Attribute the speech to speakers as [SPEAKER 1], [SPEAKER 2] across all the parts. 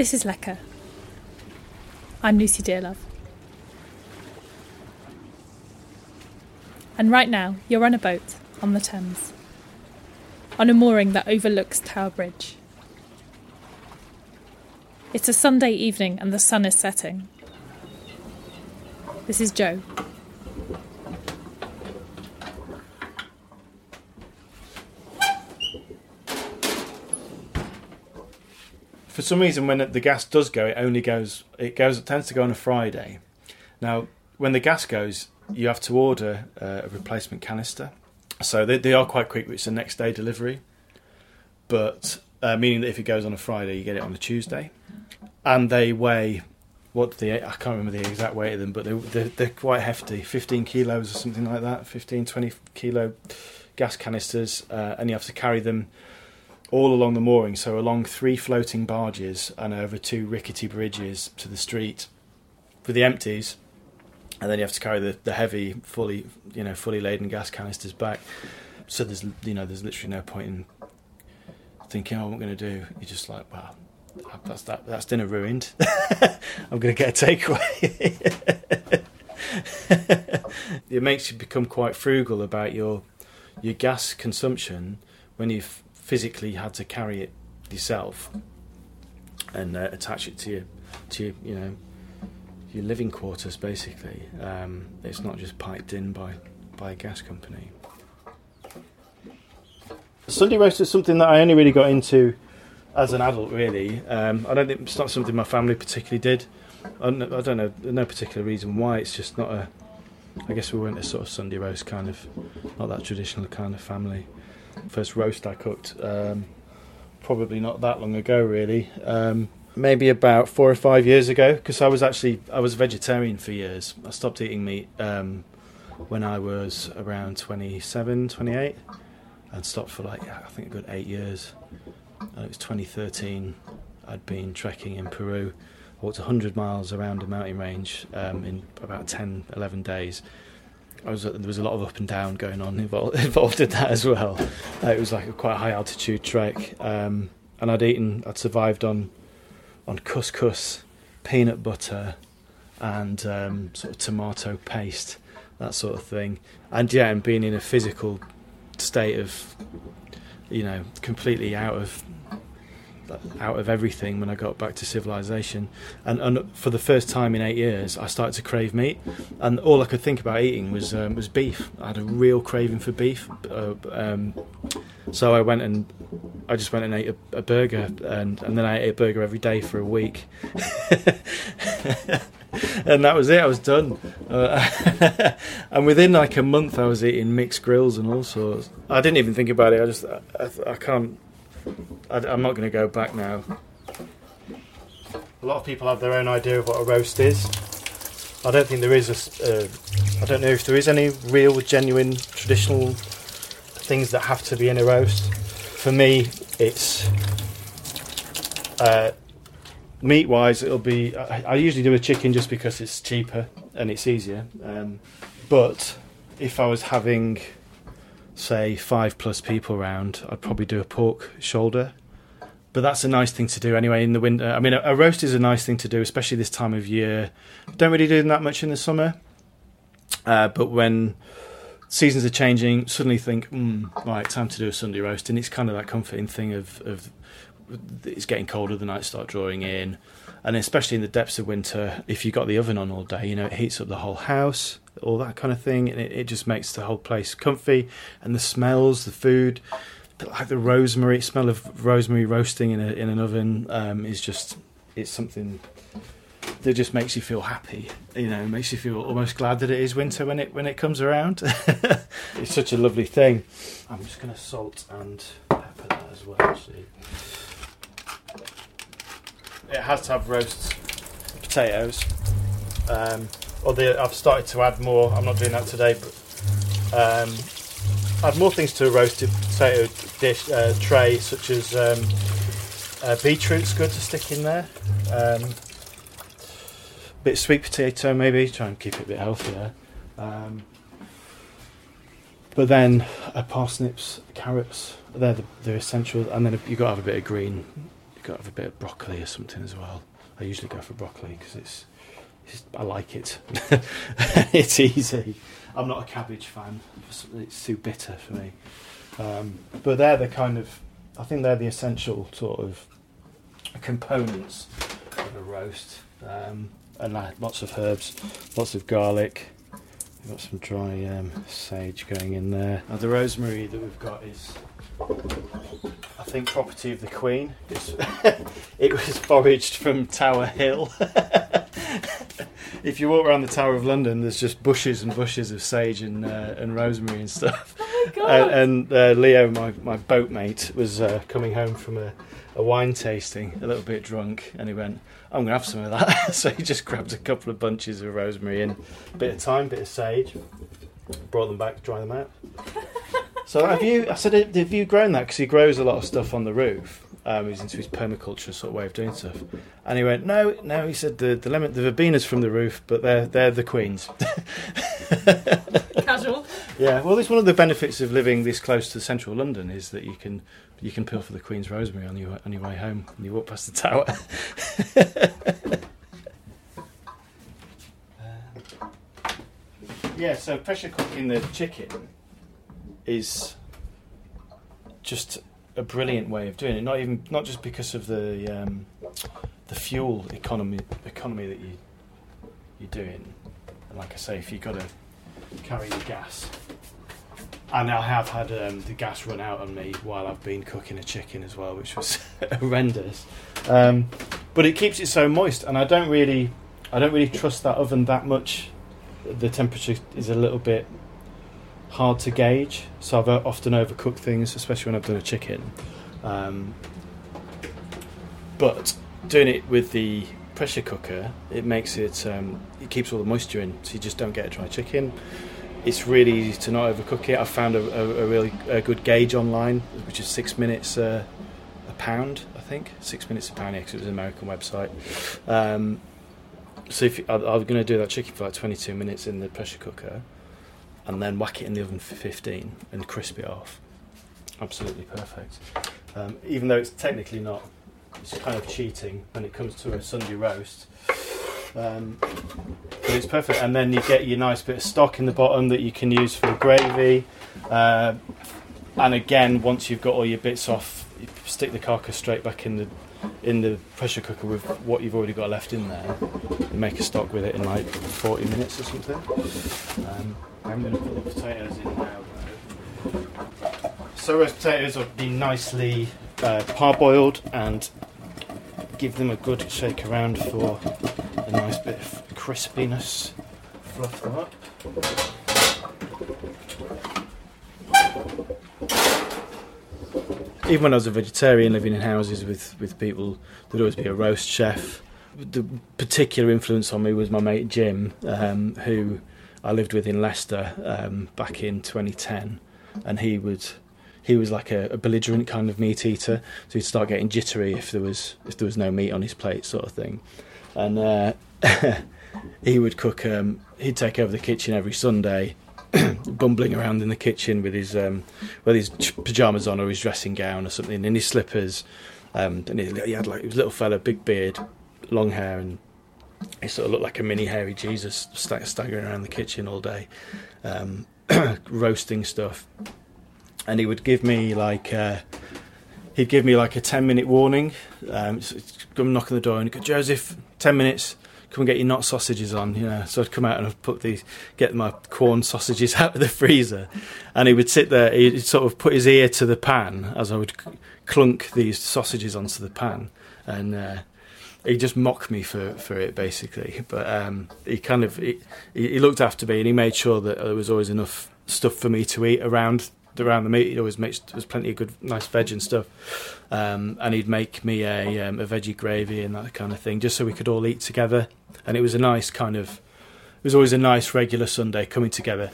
[SPEAKER 1] This is Lecker. I'm Lucy Dearlove. And right now, you're on a boat on the Thames, on a mooring that overlooks Tower Bridge. It's a Sunday evening and the sun is setting. This is Joe.
[SPEAKER 2] For some reason, when the gas does go, it only goes. It goes. It tends to go on a Friday. Now, when the gas goes, you have to order uh, a replacement canister. So they, they are quite quick. It's a next day delivery, but uh, meaning that if it goes on a Friday, you get it on a Tuesday, and they weigh what the I can't remember the exact weight of them, but they, they're, they're quite hefty, 15 kilos or something like that, 15, 20 kilo gas canisters, uh, and you have to carry them all along the mooring, so along three floating barges and over two rickety bridges to the street for the empties, and then you have to carry the, the heavy, fully you know fully laden gas canisters back. So there's you know there's literally no point in thinking, oh, what am going to do? You're just like, well, that's that that's dinner ruined. I'm going to get a takeaway. it makes you become quite frugal about your your gas consumption when you've physically had to carry it yourself and uh, attach it to your to your, you know your living quarters. Basically, um, it's not just piped in by by a gas company. Sunday roast is something that I only really got into as an adult. Really, um, I don't think it's not something my family particularly did. I don't, I don't know, no particular reason why. It's just not a. I guess we weren't a sort of Sunday roast kind of, not that traditional kind of family. First roast I cooked, um, probably not that long ago, really. Um, maybe about four or five years ago, because I was actually I was vegetarian for years. I stopped eating meat um, when I was around 27, 28 I'd stopped for like I think a good eight years. And it was 2013. I'd been trekking in Peru. I walked 100 miles around a mountain range um, in about 10, 11 days. Was there was a lot of up and down going on involved, involved in that as well. Uh, it was like a quite high altitude trek, um, and I'd eaten, I'd survived on on couscous, peanut butter, and um, sort of tomato paste, that sort of thing. And yeah, and being in a physical state of, you know, completely out of out of everything when I got back to civilization. And, and for the first time in eight years, I started to crave meat, and all I could think about eating was um, was beef. I had a real craving for beef, uh, um, so I went and I just went and ate a, a, burger, and, and then I ate a burger every day for a week. and that was it. I was done. Uh, and within like a month, I was eating mixed grills and all sorts. I didn't even think about it. I just, I, I can't. I, I'm not going to go back now. A lot of people have their own idea of what a roast is. I don't think there is a. Uh, I don't know if there is any real, genuine, traditional things that have to be in a roast. For me, it's uh, meat wise, it'll be. I, I, usually do a chicken just because it's cheaper and it's easier. Um, but if I was having, say, five plus people around, I'd probably do a pork shoulder. But that's a nice thing to do anyway in the winter. I mean, a, a roast is a nice thing to do, especially this time of year. Don't really do that much in the summer. Uh, but when seasons are changing, suddenly think, mm, right, time to do a Sunday roast, and it's kind of that comforting thing of, of it's getting colder, the nights start drawing in, and especially in the depths of winter, if you've got the oven on all day, you know it heats up the whole house, all that kind of thing, and it, it just makes the whole place comfy, and the smells, the food, like the rosemary smell of rosemary roasting in a, in an oven um, is just it's something that just makes you feel happy. You know, makes you feel almost glad that it is winter when it when it comes around. it's such a lovely thing. I'm just to salt and pepper that as well. It has to have roast potatoes. Um, or the, I've started to add more. I'm not doing that today, but um, add more things to a roasted potato dish uh, tray, such as um, uh, beetroot's good to stick in there. Um, bit sweet potato, maybe try and keep it a bit healthier. Um, but then uh, parsnips, carrots, they're the, they're essential, and then you've got to have a bit of green you've got to have a bit of broccoli or something as well. I usually go for broccoli because it's I like it. it's easy. I'm not a cabbage fan. It's too bitter for me. Um, but they're the kind of I think they're the essential sort of components of a roast. Um, and lots of herbs, lots of garlic. We've got some dry um, sage going in there. Now the rosemary that we've got is, I think, property of the Queen. it was foraged from Tower Hill. if you walk around the Tower of London, there's just bushes and bushes of sage and uh, and rosemary and stuff.
[SPEAKER 1] Oh my
[SPEAKER 2] and, and uh, Leo, my my boatmate, was uh, coming home from a, a wine tasting, a little bit drunk, and he went, "I'm gonna have some of that." so he just grabbed a couple of bunches of rosemary and a bit of thyme, bit of sage, brought them back, dry them out. so have you? I said, have you grown that? Because he grows a lot of stuff on the roof. Um, he's into his permaculture sort of way of doing stuff. And he went, no, no. He said the the lemon, the verbenas from the roof, but they're they're the queens.
[SPEAKER 1] Casual.
[SPEAKER 2] Yeah, well, it's one of the benefits of living this close to central London is that you can you can peel for the Queen's rosemary on your on your way home when you walk past the tower. yeah, so pressure cooking the chicken is just a brilliant way of doing it. Not even not just because of the um, the fuel economy economy that you you're doing. And like I say, if you've got to carry the gas, and I have had um, the gas run out on me while I've been cooking a chicken as well, which was horrendous. Um, but it keeps it so moist, and I don't really, I don't really trust that oven that much. The temperature is a little bit hard to gauge, so I've uh, often overcooked things, especially when I've done a chicken. Um, but doing it with the pressure cooker, it makes it, um, it keeps all the moisture in, so you just don't get a dry chicken. It's really easy to not overcook it. I found a, a, a really a good gauge online, which is six minutes uh, a pound, I think. Six minutes a pound, because it was an American website. Um, so if I, I going to do that chicken for like 22 minutes in the pressure cooker, and then whack it in the oven for 15 and crisp it off. Absolutely perfect. Um, even though it's technically not, it's kind of cheating when it comes to a Sunday roast. Um, but it's perfect. And then you get your nice bit of stock in the bottom that you can use for gravy. Uh, and again, once you've got all your bits off, you stick the carcass straight back in the in the pressure cooker with what you've already got left in there. And make a stock with it in like 40 minutes or something. Um, I'm going to put the potatoes in now. So roast potatoes have been nicely uh, parboiled and give them a good shake around for a nice bit of crispiness. Fluff them up. Even when I was a vegetarian living in houses with, with people, there'd always be a roast chef. The particular influence on me was my mate Jim, um, who I lived with in Leicester um, back in 2010, and he would he was like a, a, belligerent kind of meat eater, so he'd start getting jittery if there was if there was no meat on his plate, sort of thing. And uh, he would cook. Um, he'd take over the kitchen every Sunday, bumbling around in the kitchen with his um, with his pajamas on or his dressing gown or something, in his slippers. Um, and he, he had like he was a little fella, big beard, long hair, and he sort of looked like a mini hairy Jesus staggering around the kitchen all day, um, roasting stuff. And he would give me like uh, he'd give me like a ten minute warning. Um, come knock on the door and go, Joseph, ten minutes. Come and get your knot sausages on, you know. So I'd come out and I'd put these, get my Quorn sausages out of the freezer, and he would sit there. He'd sort of put his ear to the pan as I would clunk these sausages onto the pan, and uh, he just mocked me for, for it basically. But um, he kind of he, he looked after me and he made sure that there was always enough stuff for me to eat around around the meat. He'd always make there was plenty of good, nice veg and stuff. Um, and he'd make me a um, a veggie gravy and that kind of thing, just so we could all eat together. And it was a nice kind of it was always a nice regular Sunday coming together.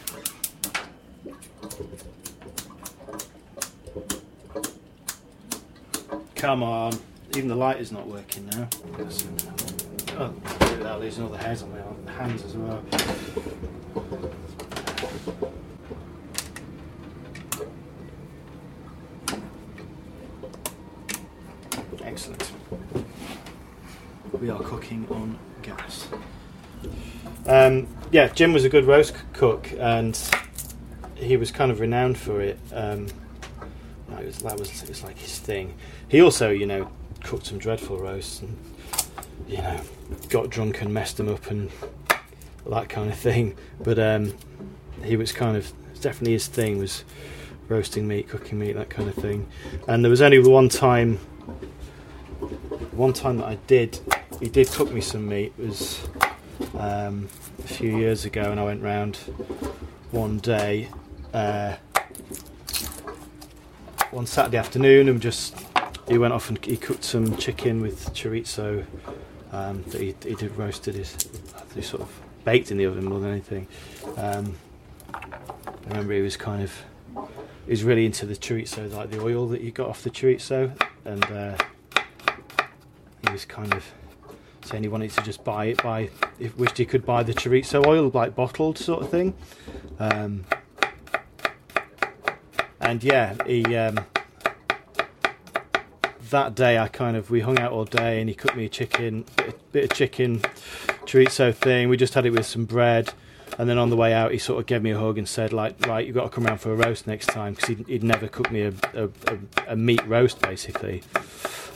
[SPEAKER 2] Come on. Even the light is not working now. Oh, without losing all the hairs on my hands as well. Excellent. We are cooking on gas. Um, yeah, Jim was a good roast cook, and he was kind of renowned for it. Um, that was that was it was like his thing. He also, you know, cooked some dreadful roasts, and you know, got drunk and messed them up and that kind of thing. But um, he was kind of definitely his thing was roasting meat, cooking meat, that kind of thing. And there was only one time, one time that I did, he did cook me some meat. Was um, a few years ago, and I went round one day, uh, one Saturday afternoon, and just he went off and he cooked some chicken with chorizo um, that he, he did roasted his, he sort of baked in the oven more than anything. Um, I remember he was kind of he was really into the chorizo, like the oil that you got off the chorizo, and uh, he was kind of saying he wanted to just buy it, buy, he wished he could buy the chorizo oil, like bottled sort of thing. Um, and yeah, he um, that day I kind of we hung out all day, and he cooked me a chicken, bit, bit of chicken chorizo thing. We just had it with some bread. And then on the way out, he sort of gave me a hug and said, like, right, you've got to come round for a roast next time because he'd, he'd never cooked me a, a, a, a meat roast, basically.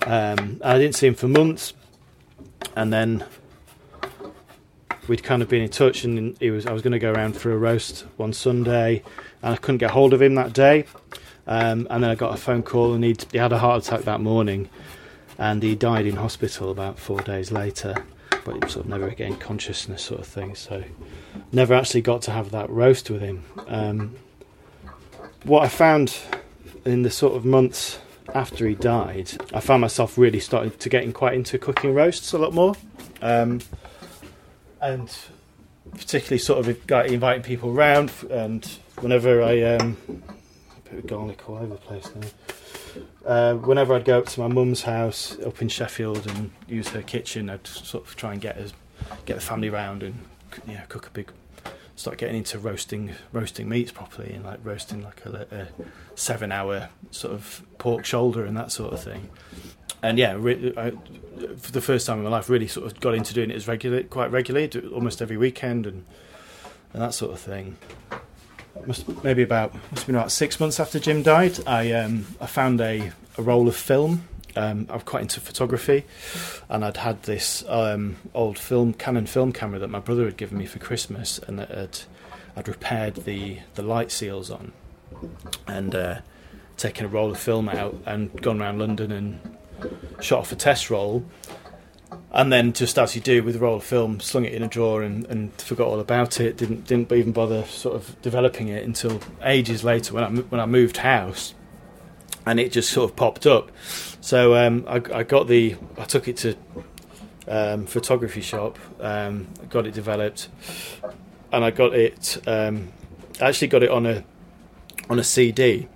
[SPEAKER 2] Um, I didn't see him for months, and then we'd kind of been in touch, and he was I was going to go around for a roast one Sunday, and I couldn't get hold of him that day. Um, and then I got a phone call, and he had a heart attack that morning, and he died in hospital about four days later. But he sort of never regained consciousness, sort of thing. So never actually got to have that roast with him. Um, what I found in the sort of months after he died, I found myself really starting to getting quite into cooking roasts a lot more, um, and particularly sort of inviting people around. And whenever I um, bit of garlic all over the place now. Uh, whenever I'd go up to my mum's house up in Sheffield and use her kitchen, I'd sort of try and get us, get the family round and cook a big. Start getting into roasting roasting meats properly and like roasting like a, a seven-hour sort of pork shoulder and that sort of thing. And yeah, re- I, for the first time in my life, really sort of got into doing it as regular, quite regularly, almost every weekend and and that sort of thing. Must, maybe about must been about six months after Jim died. I um, I found a, a roll of film. Um, I'm quite into photography, and I'd had this um, old film Canon film camera that my brother had given me for Christmas, and that had I'd repaired the the light seals on, and uh, taken a roll of film out and gone around London and shot off a test roll, and then just as you do with a roll of film, slung it in a drawer and, and forgot all about it. Didn't didn't even bother sort of developing it until ages later when I when I moved house, and it just sort of popped up. So um, I, I got the I took it to um, photography shop, um, got it developed, and I got it. Um, actually got it on a on a CD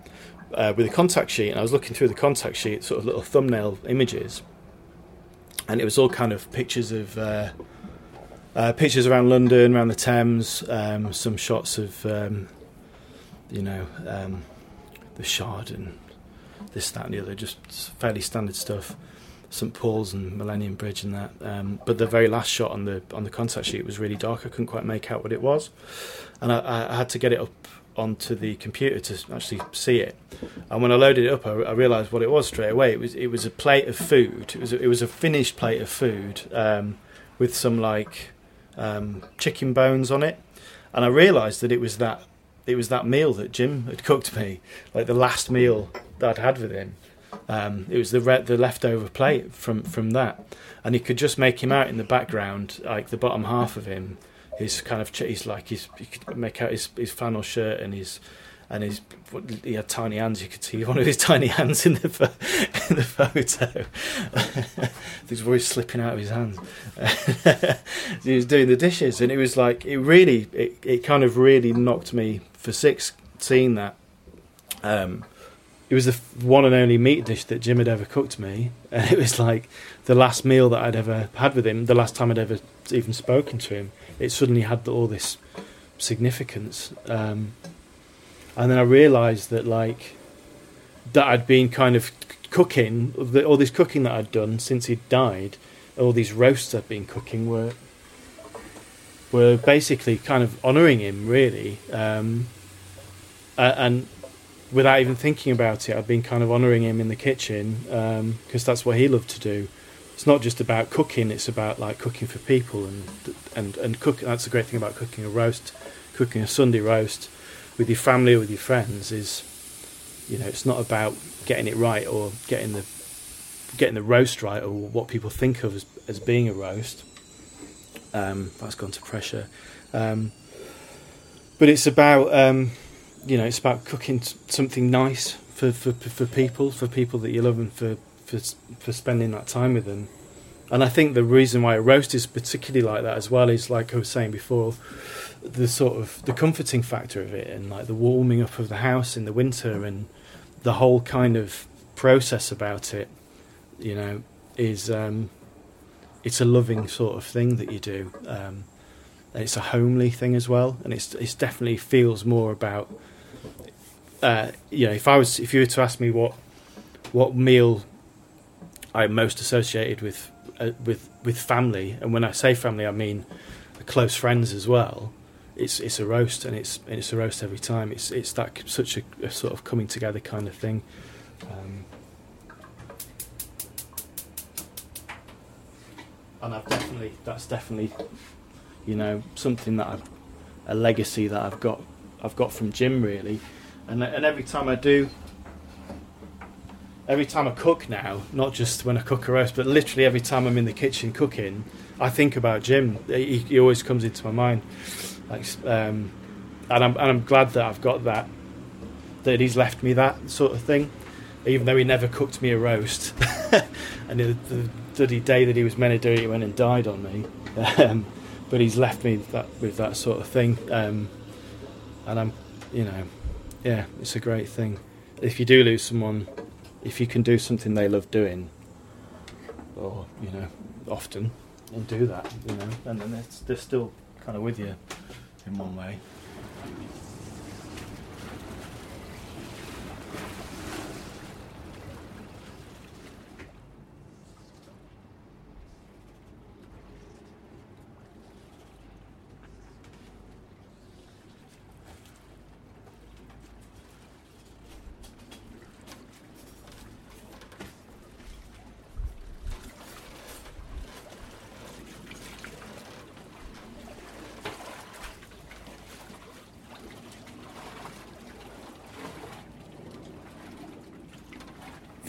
[SPEAKER 2] uh, with a contact sheet, and I was looking through the contact sheet, sort of little thumbnail images and it was all kind of pictures of uh, uh, pictures around London, around the Thames, um, some shots of um, you know um, the Shard and this, that, and the other, just fairly standard stuff. St Paul's and Millennium Bridge and that, um, but the very last shot on the on the contact sheet was really dark. I couldn't quite make out what it was, and I, I had to get it up onto the computer to actually see it. And when I loaded it up, I, I realised what it was straight away. It was it was a plate of food. It was a, it was a finished plate of food um, with some like um, chicken bones on it, and I realised that it was that it was that meal that Jim had cooked me, like the last meal that I'd had with him. Um, it was the re- the leftover plate from from that, and you could just make him out in the background, like the bottom half of him his kind of he's like his you could make out his his flannel shirt and his and his he had tiny hands. You could see one of his tiny hands in the in the photo. These were always slipping out of his hands. he was doing the dishes, and it was like it really it, it kind of really knocked me for six seeing that. Um, it was the one and only meat dish that Jim had ever cooked me, and it was like the last meal that I'd ever had with him, the last time I'd ever even spoken to him. It suddenly had all this significance, um, and then I realised that like that I'd been kind of cooking, all this cooking that I'd done since he'd died, all these roasts I'd been cooking were were basically kind of honouring him, really. Um, and without even thinking about it, I'd been kind of honouring him in the kitchen because um, that's what he loved to do. It's not just about cooking; it's about like cooking for people and and and cook. That's the great thing about cooking a roast, cooking a Sunday roast with your family or with your friends is, you know, it's not about getting it right or getting the getting the roast right or what people think of as, as being a roast. Um, that's gone to pressure. Um, but it's about um, you know it's about cooking something nice for, for for people for people that you love and for for for spending that time with them. And I think the reason why a roast is particularly like that as well is like I was saying before, the sort of the comforting factor of it and like the warming up of the house in the winter and the whole kind of process about it, you know, is um, it's a loving sort of thing that you do. Um, and it's a homely thing as well, and it's it's definitely feels more about. Uh, you know, if I was, if you were to ask me what what meal I'm most associated with uh, with with family, and when I say family, I mean close friends as well. It's it's a roast, and it's and it's a roast every time. It's it's that such a, a sort of coming together kind of thing. Um, and I've definitely that's definitely you know something that I've a legacy that I've got I've got from Jim really, and and every time I do. Every time I cook now, not just when I cook a roast, but literally every time I'm in the kitchen cooking, I think about Jim. He, he always comes into my mind, like, um, and I'm and I'm glad that I've got that. That he's left me that sort of thing, even though he never cooked me a roast. and the, the bloody day that he was meant to do it, he went and died on me. Um, but he's left me that with that sort of thing, um, and I'm, you know, yeah, it's a great thing. If you do lose someone, if you can do something they love doing, or you know, often, and do that, you know, and then they're, they're still kind of with you in one way.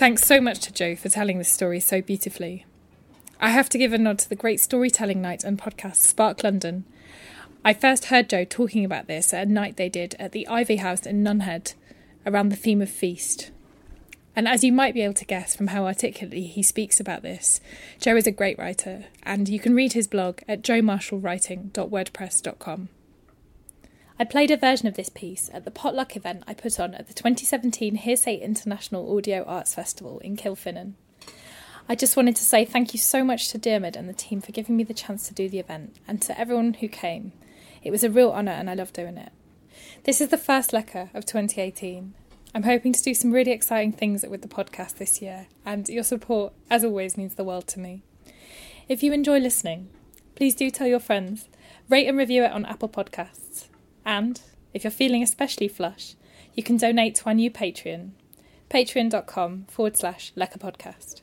[SPEAKER 1] Thanks so much to Joe for telling this story so beautifully. I have to give a nod to the great storytelling night and podcast Spark London. I first heard Joe talking about this at a night they did at the Ivy House in Nunhead around the theme of feast. And as you might be able to guess from how articulately he speaks about this, Joe is a great writer, and you can read his blog at joemarshallwriting.wordpress.com. I played a version of this piece at the potluck event I put on at the 2017 Hearsay International Audio Arts Festival in Kilfinane. I just wanted to say thank you so much to Diarmuid and the team for giving me the chance to do the event, and to everyone who came. It was a real honour and I love doing it. This is the first Lecker of 2018. I'm hoping to do some really exciting things with the podcast this year, and your support, as always, means the world to me. If you enjoy listening, please do tell your friends, rate and review it on Apple Podcasts. And if you're feeling especially flush, you can donate to our new Patreon, patreon.com forward slash Lecker Podcast.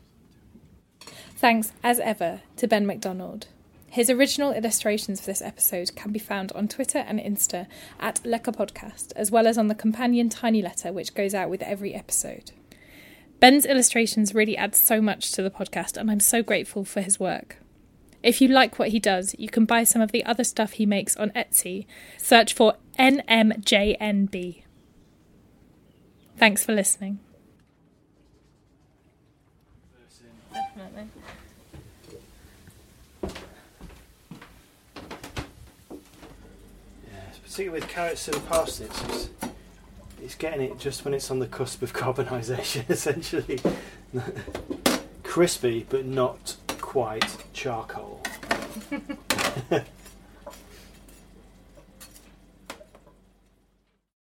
[SPEAKER 1] Thanks, as ever, to Ben McDonald. His original illustrations for this episode can be found on Twitter and Insta at Lecker Podcast, as well as on the companion tiny letter which goes out with every episode. Ben's illustrations really add so much to the podcast, and I'm so grateful for his work. If you like what he does, you can buy some of the other stuff he makes on Etsy. Search for NMJNB. Thanks for listening. Definitely.
[SPEAKER 2] Yeah, particularly with carrots and parsnips, it's, it's getting it just when it's on the cusp of carbonisation, essentially. Crispy, but not quite charcoal.